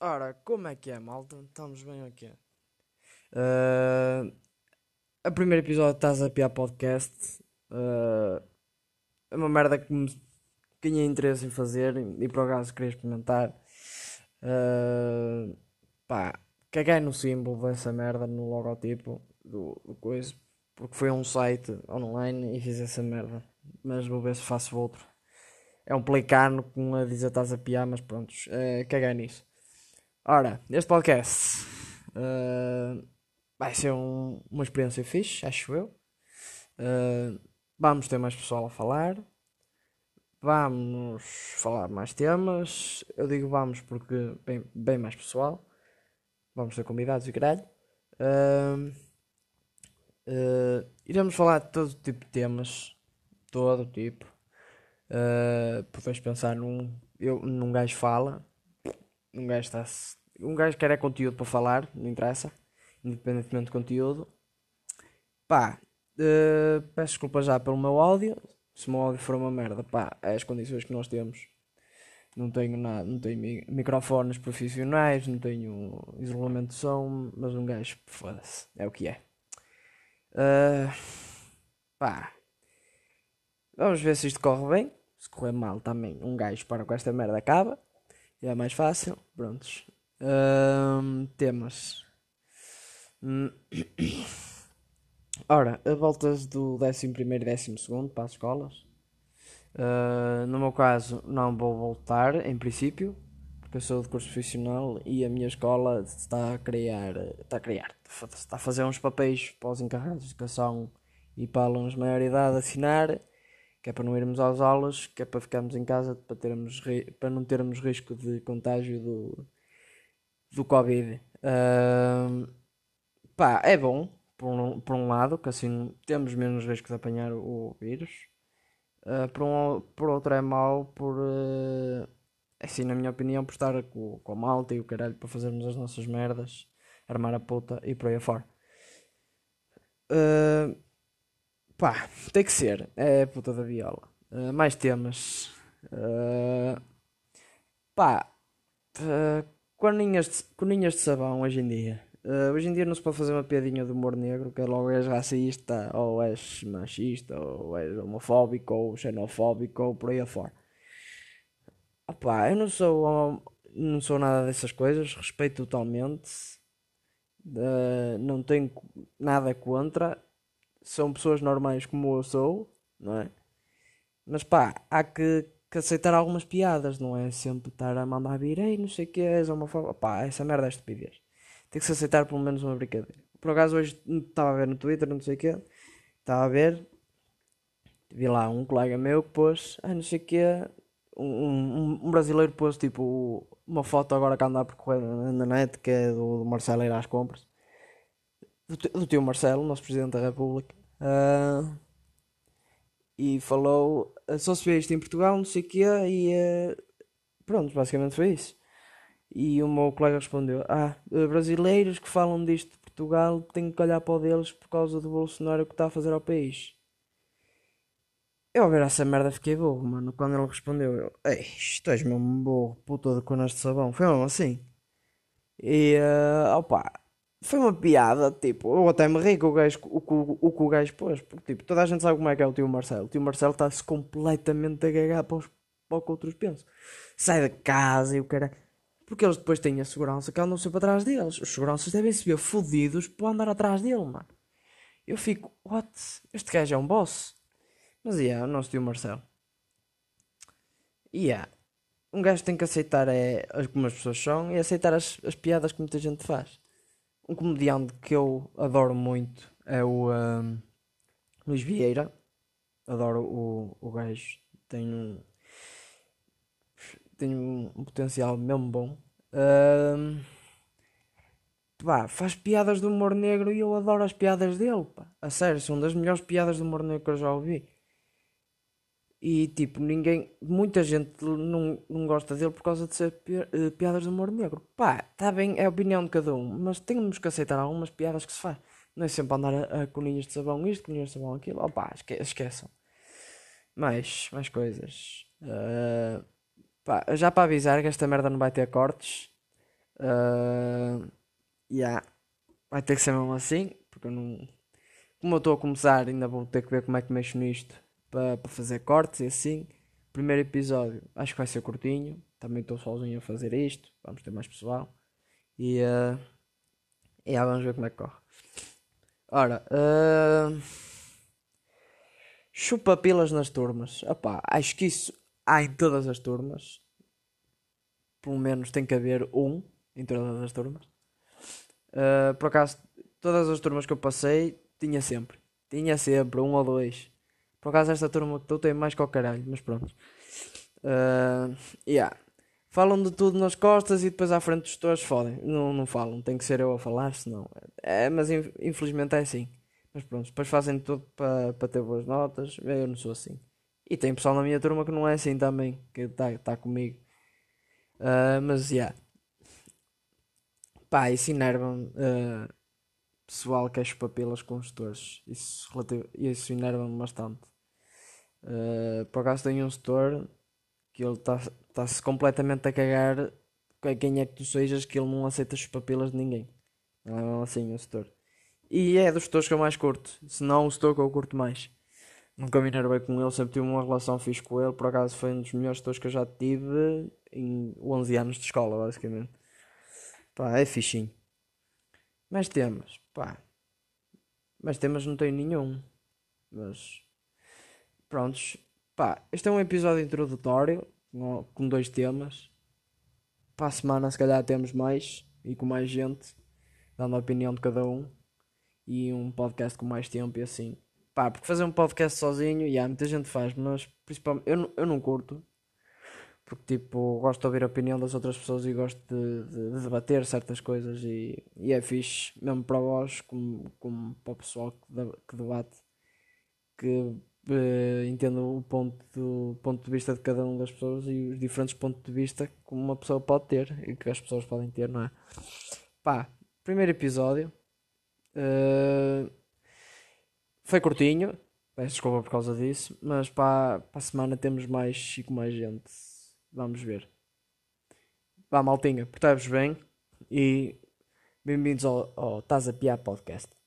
Ora, como é que é, malta? Estamos bem aqui. Uh, a primeiro episódio estás a piar podcast. Uh, é uma merda que me tinha interesse em fazer e por acaso queria experimentar. Uh, pá, caguei no símbolo dessa merda, no logotipo do, do coisa, porque foi um site online e fiz essa merda. Mas vou ver se faço outro. É um pelicano com a dizer estás a piar, mas pronto, uh, caguei nisso. Ora, este podcast uh, vai ser um, uma experiência fixe, acho eu. Uh, vamos ter mais pessoal a falar. Vamos falar mais temas. Eu digo vamos porque bem, bem mais pessoal. Vamos ter convidados e caralho. Uh, iremos falar de todo tipo de temas. Todo tipo. Uh, podes pensar num, eu, num gajo fala um gajo está um gajo quer é conteúdo para falar, não interessa, independentemente do conteúdo. Pá, uh, peço desculpa já pelo meu áudio. Se o meu áudio for uma merda, pá, é as condições que nós temos. Não tenho nada, não tenho microfones profissionais, não tenho isolamento de som, mas um gajo, foda-se, é o que é. Uh, pá, vamos ver se isto corre bem. Se correr mal também, um gajo para com esta merda acaba é mais fácil. Prontos. Um, temas. Ora, a voltas do 11 e 12 para as escolas. Uh, no meu caso, não vou voltar, em princípio, porque eu sou de curso profissional e a minha escola está a criar, está a criar, está a fazer uns papéis para os encarregados de educação e para alunos de maior idade assinar que é para não irmos às aulas, que é para ficarmos em casa, para, termos, para não termos risco de contágio do, do Covid. Uh, pá, é bom, por um, por um lado, que assim temos menos risco de apanhar o vírus. Uh, por, um, por outro é mau, por, uh, assim, na minha opinião, por estar com, com a malta e o caralho para fazermos as nossas merdas, armar a puta e por aí afora. Uh, Pá, tem que ser. É a puta da viola. Uh, mais temas. Uh, pá, uh, corninhas, de, corninhas de sabão hoje em dia. Uh, hoje em dia não se pode fazer uma piadinha de humor negro, que é logo és racista, ou és machista, ou és homofóbico, ou xenofóbico, ou por aí afora. Opá, eu não sou, não sou nada dessas coisas, respeito totalmente. Uh, não tenho nada contra são pessoas normais como eu sou, não é? Mas pá, há que, que aceitar algumas piadas, não é sempre estar a mandar vir, ei, não sei o que és homofóbico. Pá, essa merda é estupidez. Tem que se aceitar pelo menos uma brincadeira. Por acaso hoje estava a ver no Twitter, não sei o que, estava a ver, vi lá um colega meu que pôs, ah, não sei o que, um, um, um, brasileiro pôs tipo uma foto agora que anda a percorrer na net, que é do, do Marcelo ir às compras do, tio Marcelo, nosso Presidente da República, uh, e falou: só se vê isto em Portugal, não sei o quê, e uh, pronto, basicamente foi isso. E o meu colega respondeu: Ah, brasileiros que falam disto de Portugal têm que olhar para o deles por causa do Bolsonaro que está a fazer ao país. Eu a ver essa merda fiquei burro, mano. Quando ele respondeu, eu, Ei, isto és mesmo burro, puta de conas de sabão. Foi mesmo assim. E, uh, opa, foi uma piada, tipo, eu até me ri com o gajo, o, o, o que o gajo pôs, porque tipo, toda a gente sabe como é que é o tio Marcelo. O tio Marcelo está-se completamente a gagar para, os, para o que outros pensam. Sai da casa e o cara. Porque eles depois têm a segurança que andam sempre atrás deles. Os seguranças devem se ver fodidos por andar atrás dele, mano. Eu fico, what? Este gajo é um boss. Mas yeah, o nosso tio Marcelo. Yeah. Um gajo tem que aceitar é, como as pessoas são e aceitar as, as piadas que muita gente faz um comediante que eu adoro muito é o um, Luís Vieira. Adoro o, o gajo. Tem um, um potencial mesmo bom. Um, pá, faz piadas de humor negro e eu adoro as piadas dele. Pá. A sério, são das melhores piadas de humor negro que eu já ouvi. E tipo, ninguém, muita gente não, não gosta dele por causa de ser pi uh, piadas de humor negro. Pá, está bem, é a opinião de cada um, mas temos que aceitar algumas piadas que se faz. Não é sempre andar a, a coninhas de sabão isto, coninhas de sabão aquilo. Opá, esque esqueçam. Mais, mais coisas. Uh, pá, já para avisar que esta merda não vai ter cortes. Uh, yeah. Vai ter que ser mesmo assim, porque eu não. Como eu estou a começar, ainda vou ter que ver como é que mexo nisto para, fazer cortes e assim. Primeiro episódio, acho que vai ser curtinho. Também estou sozinho a fazer isto. Vamos ter mais pessoal. E, uh, e vamos ver como é que corre. Ora, uh, chupa pilas nas turmas. Opá, acho que isso há em todas as turmas. Pelo menos tem que haver um em todas as turmas. Uh, por acaso, todas as turmas que eu passei, tinha sempre. Tinha sempre um ou dois. Por acaso, esta turma que tu tem mais que o caralho, mas pronto. Uh, yeah. Falam de tudo nas costas e depois à frente dos tutores fodem. Não, não falam, tem que ser eu a falar, senão. É, mas infelizmente é assim. Mas pronto, depois fazem tudo para pa ter boas notas. Eu não sou assim. E tem pessoal na minha turma que não é assim também, que está tá comigo. Uh, mas, yeah. Pá, isso enerva-me. Uh, pessoal que é papelas com os tutores. Isso, isso enerva-me bastante. Uh, por acaso tenho um setor que ele está-se tá completamente a cagar quem é que tu sejas que ele não aceita as papelas de ninguém. Não é assim o setor. E é dos setores que eu mais curto. Se não o setor que eu curto mais. Nunca me bem com ele, sempre tive uma relação fixe com ele. Por acaso foi um dos melhores setores que eu já tive em 11 anos de escola, basicamente. Pá, é fichinho. Mas temas, pá. Mas temas não tenho nenhum. Mas. Prontos. Pá, este é um episódio introdutório com dois temas. Para a semana, se calhar, temos mais e com mais gente, dando a opinião de cada um. E um podcast com mais tempo e assim. Pá, porque fazer um podcast sozinho, e há muita gente faz, mas principalmente eu, eu não curto. Porque tipo, gosto de ouvir a opinião das outras pessoas e gosto de, de, de debater certas coisas e, e é fixe, mesmo para vós, como, como para o pessoal que, de, que debate, que uh, entenda o ponto, do, ponto de vista de cada uma das pessoas e os diferentes pontos de vista que uma pessoa pode ter e que as pessoas podem ter, não é? Pá, primeiro episódio. Uh, foi curtinho, peço desculpa por causa disso, mas para, para a semana temos mais com mais gente. Vamos ver. Vá, maltinha, portai-vos bem e bem-vindos ao, ao a Piar Podcast.